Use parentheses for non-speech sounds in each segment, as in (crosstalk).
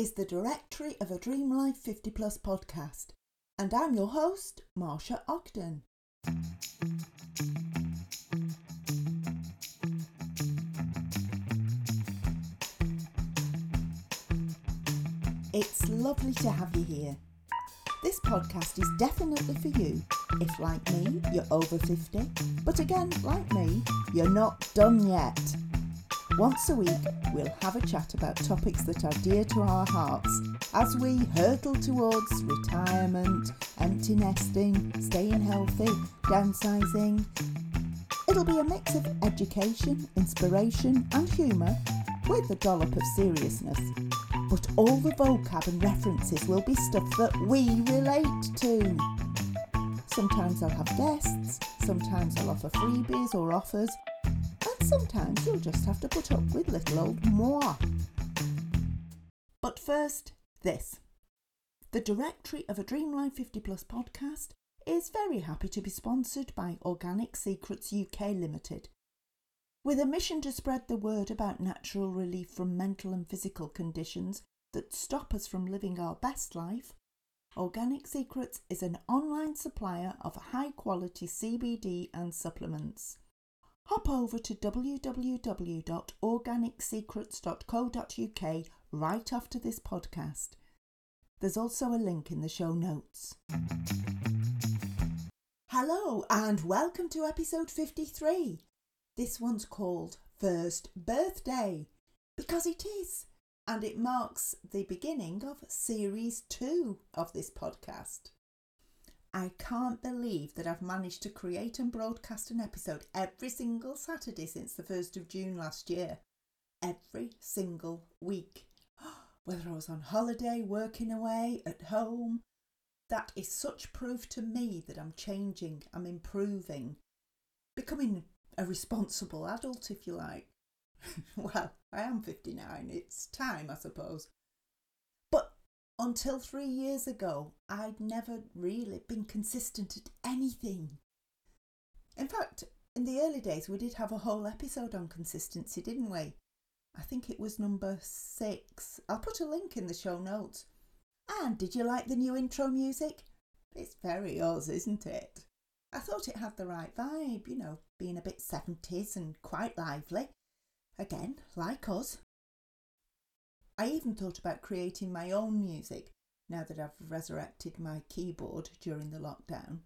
is the directory of a Dream Life 50 Plus podcast, and I'm your host, Marsha Ogden. It's lovely to have you here. This podcast is definitely for you if, like me, you're over 50, but again, like me, you're not done yet. Once a week, we'll have a chat about topics that are dear to our hearts as we hurtle towards retirement, empty nesting, staying healthy, downsizing. It'll be a mix of education, inspiration, and humour with a dollop of seriousness. But all the vocab and references will be stuff that we relate to. Sometimes I'll have guests, sometimes I'll offer freebies or offers, sometimes you'll just have to put up with little old moi. But first, this. The directory of a Dream Life 50 Plus podcast is very happy to be sponsored by Organic Secrets UK Limited. With a mission to spread the word about natural relief from mental and physical conditions that stop us from living our best life, Organic Secrets is an online supplier of high quality CBD and supplements. Hop over to www.organicsecrets.co.uk right after this podcast. There's also a link in the show notes. Hello, and welcome to episode 53. This one's called First Birthday because it is, and it marks the beginning of series two of this podcast. I can't believe that I've managed to create and broadcast an episode every single Saturday since the 1st of June last year. Every single week. (gasps) Whether I was on holiday, working away, at home, that is such proof to me that I'm changing, I'm improving, becoming a responsible adult, if you like. (laughs) well, I am 59, it's time, I suppose. Until three years ago, I'd never really been consistent at anything. In fact, in the early days, we did have a whole episode on consistency, didn't we? I think it was number six. I'll put a link in the show notes. And did you like the new intro music? It's very yours, isn't it? I thought it had the right vibe, you know, being a bit 70s and quite lively. Again, like us. I even thought about creating my own music now that I've resurrected my keyboard during the lockdown.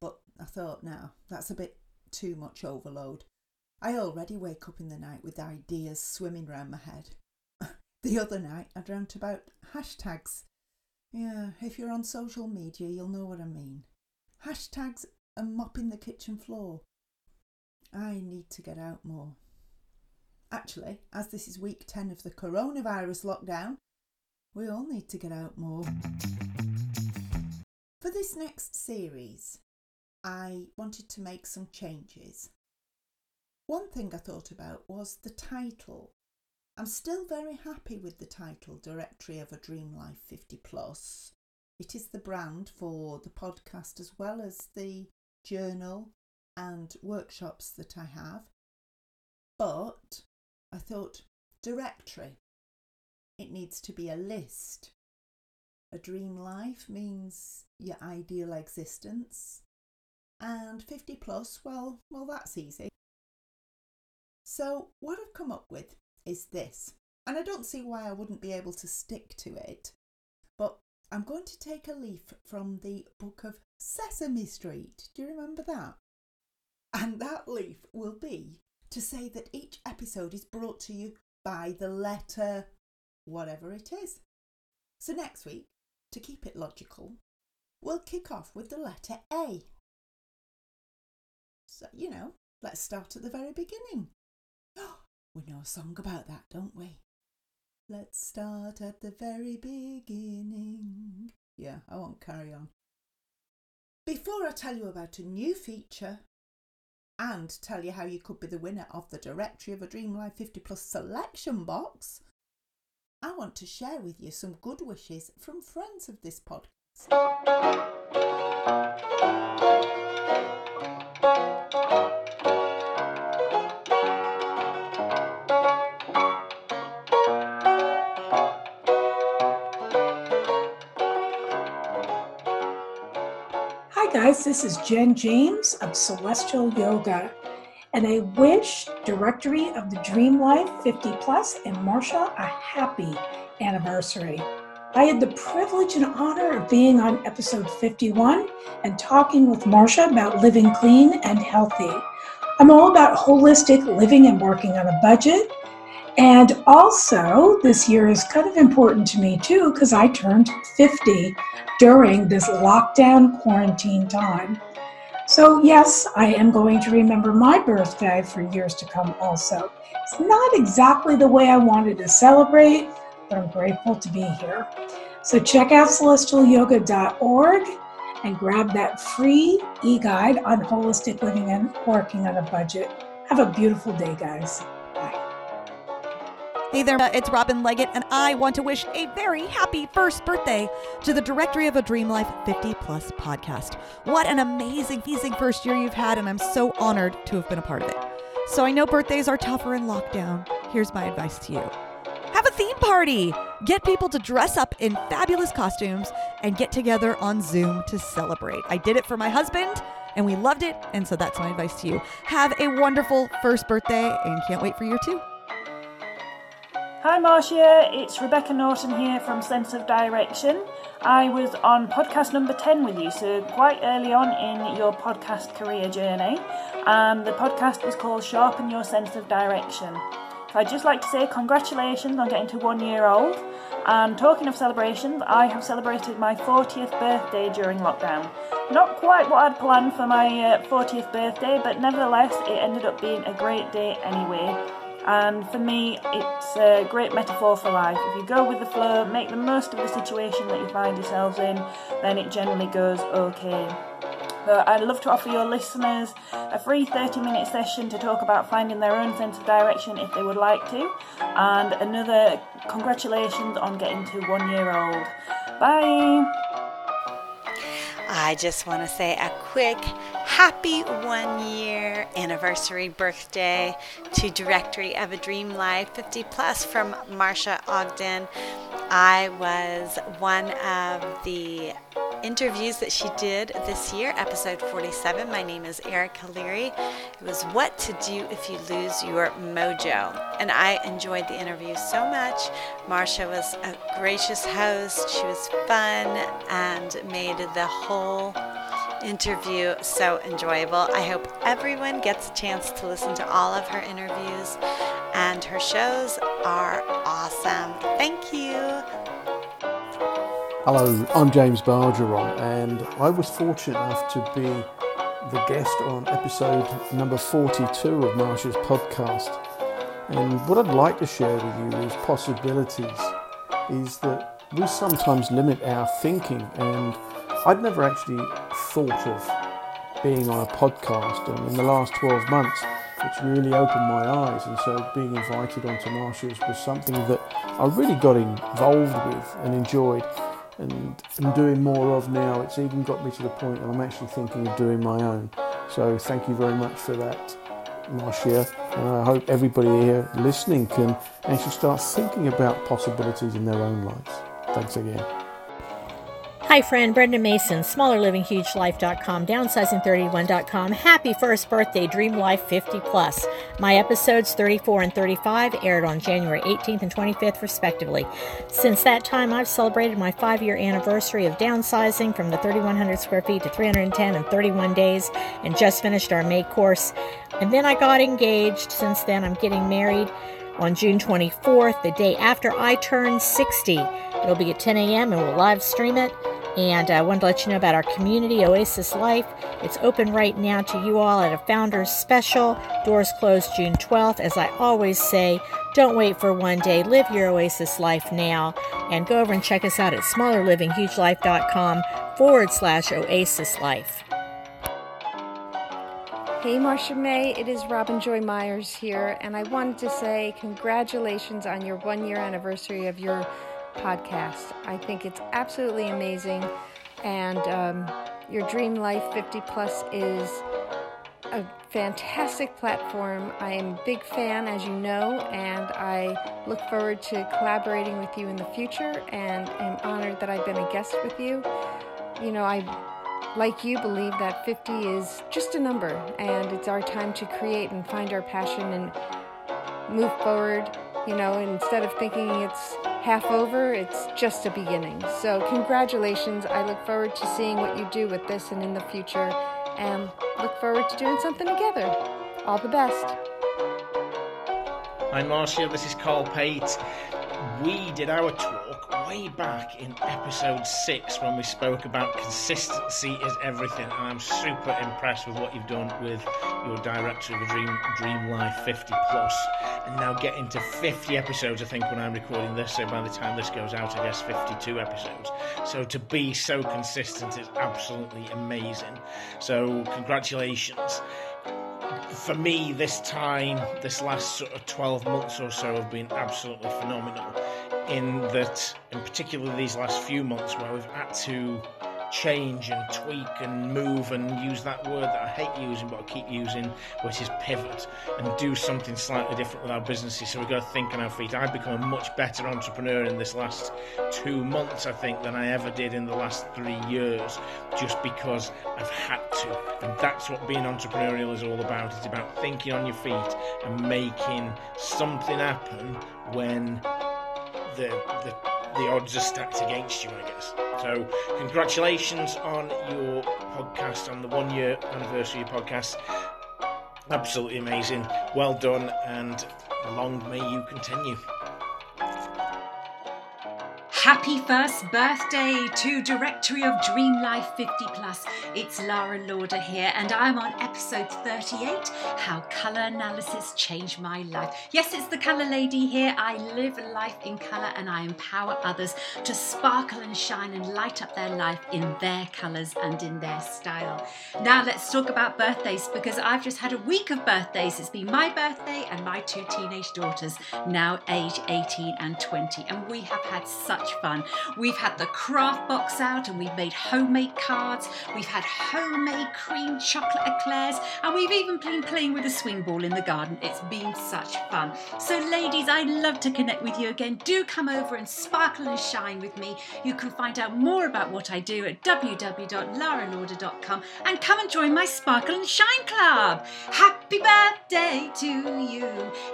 But I thought, now that's a bit too much overload. I already wake up in the night with ideas swimming round my head. (laughs) the other night I dreamt about hashtags. Yeah, if you're on social media, you'll know what I mean. Hashtags and mopping the kitchen floor. I need to get out more. Actually, as this is week 10 of the coronavirus lockdown, we all need to get out more. For this next series, I wanted to make some changes. One thing I thought about was the title. I'm still very happy with the title Directory of a Dream Life 50 Plus. It is the brand for the podcast as well as the journal and workshops that I have. But I thought, directory. It needs to be a list. A dream life means your ideal existence. And 50 plus, well, well, that's easy. So, what I've come up with is this, and I don't see why I wouldn't be able to stick to it, but I'm going to take a leaf from the book of Sesame Street. Do you remember that? And that leaf will be to say that each episode is brought to you by the letter whatever it is. So next week, to keep it logical, we'll kick off with the letter A. So, you know, let's start at the very beginning. (gasps) we know a song about that, don't we? Let's start at the very beginning. Yeah, I won't carry on. Before I tell you about a new feature and tell you how you could be the winner of the Directory of a Dream Life 50 Plus selection box, I want to share with you some good wishes from friends of this podcast. Guys, this is Jen James of Celestial Yoga, and I wish Directory of the Dream Life 50 Plus and Marsha a happy anniversary. I had the privilege and honor of being on episode 51 and talking with Marsha about living clean and healthy. I'm all about holistic living and working on a budget. And also, this year is kind of important to me too because I turned 50 during this lockdown quarantine time. So, yes, I am going to remember my birthday for years to come also. It's not exactly the way I wanted to celebrate, but I'm grateful to be here. So, check out celestialyoga.org and grab that free e guide on holistic living and working on a budget. Have a beautiful day, guys. Hey there, it's Robin Leggett, and I want to wish a very happy first birthday to the Directory of a Dream Life 50 Plus podcast. What an amazing, amazing first year you've had, and I'm so honored to have been a part of it. So I know birthdays are tougher in lockdown. Here's my advice to you have a theme party. Get people to dress up in fabulous costumes and get together on Zoom to celebrate. I did it for my husband and we loved it, and so that's my advice to you. Have a wonderful first birthday and can't wait for year two. Hi Marsha, it's Rebecca Norton here from Sense of Direction. I was on podcast number 10 with you, so quite early on in your podcast career journey, and the podcast is called Sharpen Your Sense of Direction. So I'd just like to say congratulations on getting to one year old. And talking of celebrations, I have celebrated my 40th birthday during lockdown. Not quite what I'd planned for my uh, 40th birthday, but nevertheless, it ended up being a great day anyway. And for me, it's a great metaphor for life. If you go with the flow, make the most of the situation that you find yourselves in, then it generally goes okay. But I'd love to offer your listeners a free 30 minute session to talk about finding their own sense of direction if they would like to, and another congratulations on getting to one year old. Bye! I just want to say a quick happy one year anniversary birthday to Directory of a Dream Life 50 Plus from Marsha Ogden. I was one of the interviews that she did this year, episode 47. My name is Erica Leary. It was What to Do If You Lose Your Mojo. And I enjoyed the interview so much. Marsha was a gracious host, she was fun, and made the whole interview so enjoyable. I hope everyone gets a chance to listen to all of her interviews, and her shows are awesome. Thank you. Hello, I'm James Bargeron, and I was fortunate enough to be the guest on episode number 42 of Marsha's podcast. And what I'd like to share with you is possibilities, is that we sometimes limit our thinking, and I'd never actually thought of being on a podcast, and in the last 12 months, it's really opened my eyes. And so being invited onto Marsha's was something that I really got involved with and enjoyed and am doing more of now. It's even got me to the point that I'm actually thinking of doing my own. So thank you very much for that, Marsha. And I hope everybody here listening can actually start thinking about possibilities in their own lives. Thanks again. Hi, friend. Brenda Mason, smallerlivinghugelife.com, downsizing31.com. Happy first birthday, Dream Life 50 Plus. My episodes 34 and 35 aired on January 18th and 25th, respectively. Since that time, I've celebrated my five year anniversary of downsizing from the 3,100 square feet to 310 in 31 days and just finished our May course. And then I got engaged. Since then, I'm getting married on June 24th, the day after I turn 60. It'll be at 10 a.m. and we'll live stream it. And I wanted to let you know about our community, Oasis Life. It's open right now to you all at a founder's special. Doors close June 12th. As I always say, don't wait for one day. Live your Oasis life now. And go over and check us out at smallerlivinghugelife.com forward slash Oasis Life. Hey, Marsha May, it is Robin Joy Myers here, and I wanted to say congratulations on your one year anniversary of your podcast. I think it's absolutely amazing. And um, your Dream Life 50 Plus is a fantastic platform. I am a big fan, as you know, and I look forward to collaborating with you in the future and am honored that I've been a guest with you. You know, I like you, believe that 50 is just a number and it's our time to create and find our passion and move forward. You know, instead of thinking it's half over, it's just a beginning. So, congratulations. I look forward to seeing what you do with this and in the future, and look forward to doing something together. All the best. Hi, Marsha. This is Carl Pate. We did our way back in episode six when we spoke about consistency is everything, and I'm super impressed with what you've done with your director of a Dream Dream Life 50 plus, and now getting to 50 episodes. I think when I'm recording this, so by the time this goes out, I guess 52 episodes. So to be so consistent is absolutely amazing. So congratulations for me, this time, this last sort of 12 months or so have been absolutely phenomenal. In that, in particular, these last few months where we've had to change and tweak and move and use that word that I hate using but I keep using, which is pivot, and do something slightly different with our businesses. So we've got to think on our feet. I've become a much better entrepreneur in this last two months, I think, than I ever did in the last three years, just because I've had to. And that's what being entrepreneurial is all about. It's about thinking on your feet and making something happen when the the the odds are stacked against you, I guess. So, congratulations on your podcast, on the one year anniversary of podcast. Absolutely amazing. Well done, and long may you continue. Happy first birthday to Directory of Dream Life 50 Plus. It's Lara Lauder here, and I'm on episode 38 How Colour Analysis Changed My Life. Yes, it's the Colour Lady here. I live life in colour and I empower others to sparkle and shine and light up their life in their colours and in their style. Now, let's talk about birthdays because I've just had a week of birthdays. It's been my birthday and my two teenage daughters, now age 18 and 20, and we have had such fun. We've had the craft box out and we've made homemade cards. We've had homemade cream chocolate eclairs and we've even been playing with a swing ball in the garden. It's been such fun. So, ladies, I'd love to connect with you again. Do come over and sparkle and shine with me. You can find out more about what I do at www.laralauder.com and come and join my Sparkle and Shine Club. Happy birthday to you.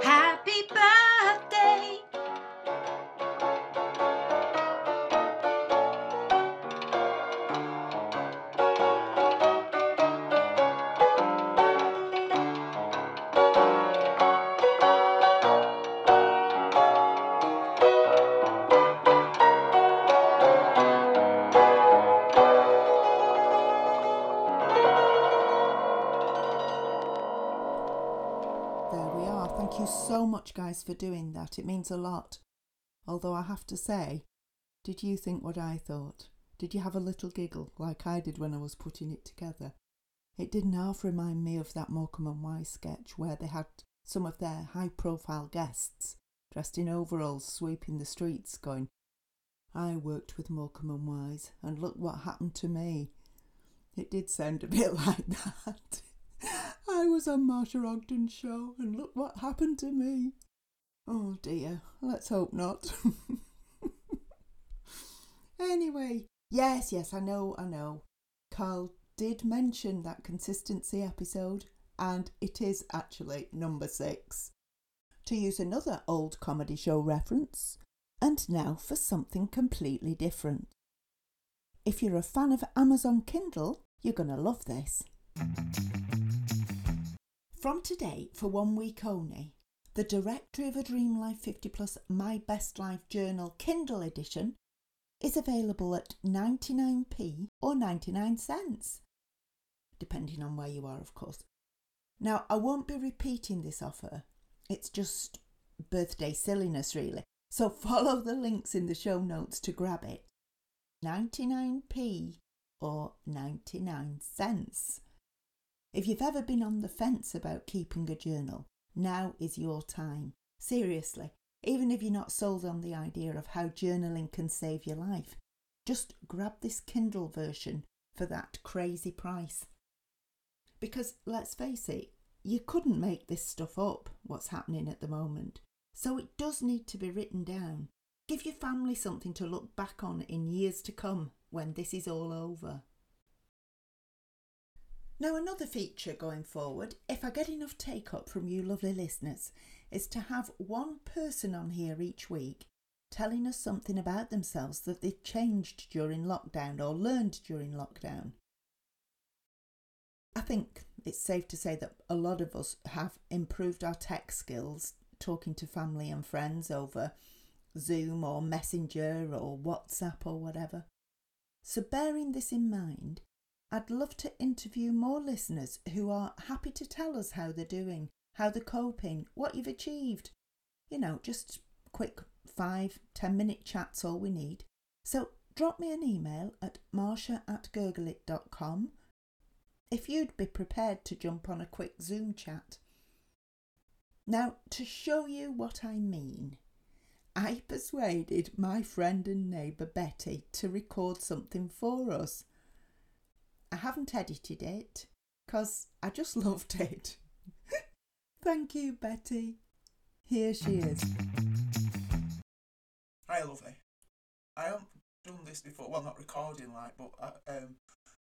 Happy birthday. Much, guys, for doing that. It means a lot. Although I have to say, did you think what I thought? Did you have a little giggle like I did when I was putting it together? It didn't half remind me of that Morecambe and Wise sketch where they had some of their high profile guests dressed in overalls sweeping the streets going, I worked with Morecambe and Wise and look what happened to me. It did sound a bit (laughs) like that. Was on Marsha Ogden's show and look what happened to me. Oh dear, let's hope not. (laughs) anyway, yes, yes, I know, I know. Carl did mention that consistency episode, and it is actually number six. To use another old comedy show reference, and now for something completely different. If you're a fan of Amazon Kindle, you're going to love this. From today, for one week only, the Directory of a Dream Life 50 Plus My Best Life Journal Kindle edition is available at 99p or 99 cents, depending on where you are, of course. Now, I won't be repeating this offer, it's just birthday silliness, really. So (laughs) follow the links in the show notes to grab it. 99p or 99 cents. If you've ever been on the fence about keeping a journal, now is your time. Seriously, even if you're not sold on the idea of how journaling can save your life, just grab this Kindle version for that crazy price. Because let's face it, you couldn't make this stuff up, what's happening at the moment. So it does need to be written down. Give your family something to look back on in years to come when this is all over. Now, another feature going forward, if I get enough take up from you lovely listeners, is to have one person on here each week telling us something about themselves that they've changed during lockdown or learned during lockdown. I think it's safe to say that a lot of us have improved our tech skills talking to family and friends over Zoom or Messenger or WhatsApp or whatever. So, bearing this in mind, I'd love to interview more listeners who are happy to tell us how they're doing, how they're coping, what you've achieved. You know, just quick five, ten minute chats, all we need. So, drop me an email at marsha at if you'd be prepared to jump on a quick Zoom chat. Now, to show you what I mean, I persuaded my friend and neighbour Betty to record something for us. I haven't edited it because I just (laughs) loved it. Thank you, Betty. Here she is. Hi, lovely. I haven't done this before. Well, not recording like, but I, um,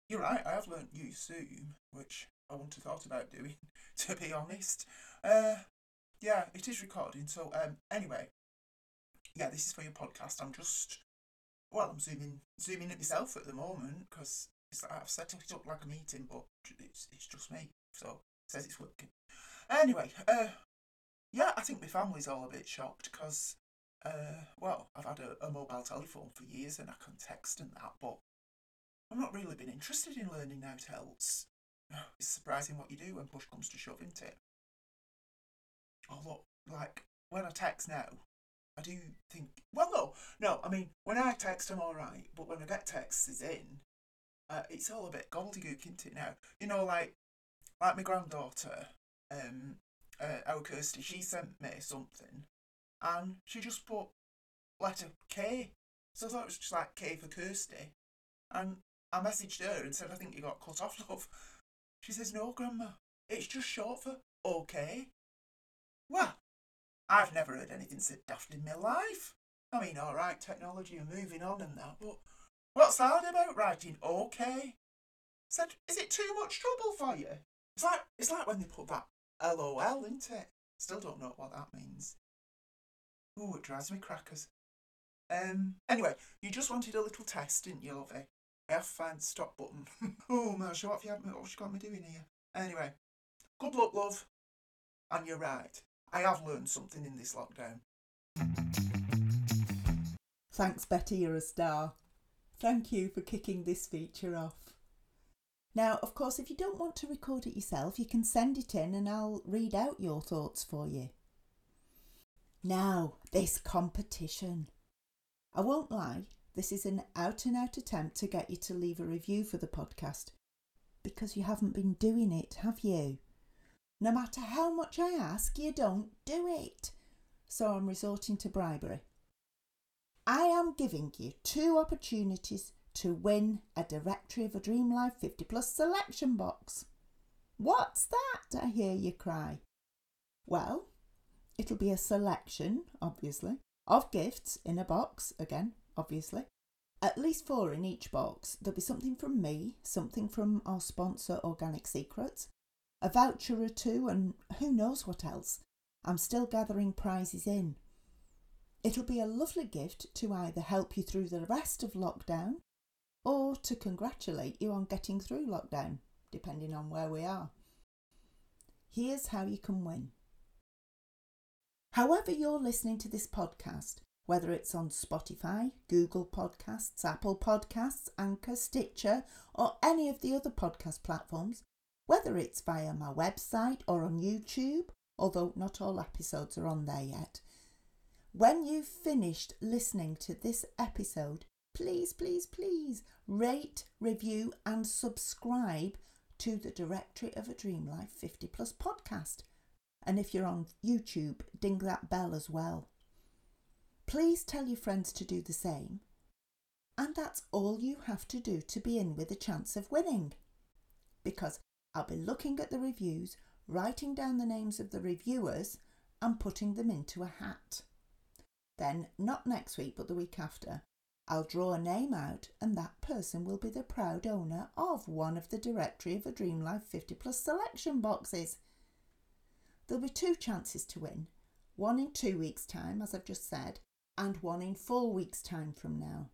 you're right, I have learnt use Zoom, which I wouldn't have thought about doing, (laughs) to be honest. Uh, yeah, it is recording. So, um, anyway, yeah, this is for your podcast. I'm just, well, I'm zooming, zooming at myself at the moment because I've set it up like a meeting, but it's it's just me. So it says it's working. Anyway, uh, yeah, I think my family's all a bit shocked because, uh, well, I've had a, a mobile telephone for years and I can text and that, but I've not really been interested in learning out else. (sighs) It's surprising what you do when push comes to shove, isn't it? Although, like, when I text now, I do think, well, no, no, I mean, when I text, I'm alright, but when I get texts in, uh, it's all a bit gobbledygook, isn't it now? You know, like, like my granddaughter, um, uh, our Kirsty, she sent me something, and she just put letter K. So I thought it was just like K for Kirsty. And I messaged her and said, I think you got cut off, love. She says, No, Grandma, it's just short for okay. Well, I've never heard anything so daft in my life. I mean, alright, technology and moving on and that, but what's hard about writing okay? Said, is it too much trouble for you? It's like it's like when they put that LOL into it. Still don't know what that means. Oh, it drives me crackers. Um. Anyway, you just wanted a little test, didn't you, lovey? I have the stop button. (laughs) oh, Marsha, what have you, what you got me doing here? Anyway, good luck, love. And you're right. I have learned something in this lockdown. Thanks, Betty, you're a star. Thank you for kicking this feature off. Now, of course, if you don't want to record it yourself, you can send it in and I'll read out your thoughts for you. Now, this competition. I won't lie, this is an out and out attempt to get you to leave a review for the podcast because you haven't been doing it, have you? No matter how much I ask, you don't do it. So I'm resorting to bribery. I am giving you two opportunities to win a Directory of a Dream Life 50 Plus selection box. What's that? I hear you cry. Well, it'll be a selection, obviously, of gifts in a box, again, obviously. At least four in each box. There'll be something from me, something from our sponsor, Organic Secrets, a voucher or two, and who knows what else. I'm still gathering prizes in. It'll be a lovely gift to either help you through the rest of lockdown or to congratulate you on getting through lockdown, depending on where we are. Here's how you can win. However, you're listening to this podcast, whether it's on Spotify, Google Podcasts, Apple Podcasts, Anchor, Stitcher, or any of the other podcast platforms, whether it's via my website or on YouTube, although not all episodes are on there yet. When you've finished listening to this episode, please, please, please rate, review, and subscribe to the Directory of a Dream Life 50 Plus podcast. And if you're on YouTube, ding that bell as well. Please tell your friends to do the same. And that's all you have to do to be in with a chance of winning. Because I'll be looking at the reviews, writing down the names of the reviewers, and putting them into a hat. Then, not next week, but the week after, I'll draw a name out, and that person will be the proud owner of one of the Directory of a Dream Life 50 Plus selection boxes. There'll be two chances to win one in two weeks' time, as I've just said, and one in four weeks' time from now.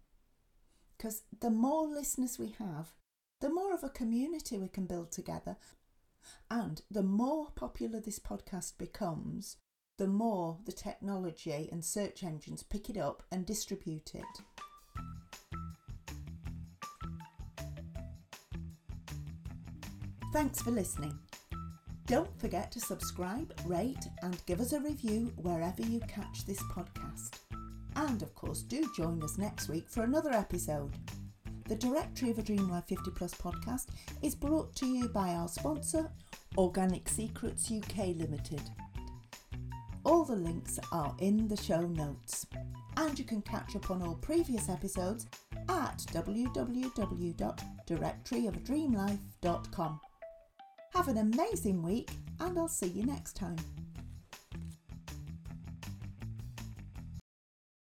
Because the more listeners we have, the more of a community we can build together. And the more popular this podcast becomes, the more the technology and search engines pick it up and distribute it. Thanks for listening. Don't forget to subscribe, rate, and give us a review wherever you catch this podcast. And of course, do join us next week for another episode. The Directory of a Dream Life 50 Plus podcast is brought to you by our sponsor, Organic Secrets UK Limited. All the links are in the show notes, and you can catch up on all previous episodes at www.directoryofadreamlife.com. Have an amazing week, and I'll see you next time.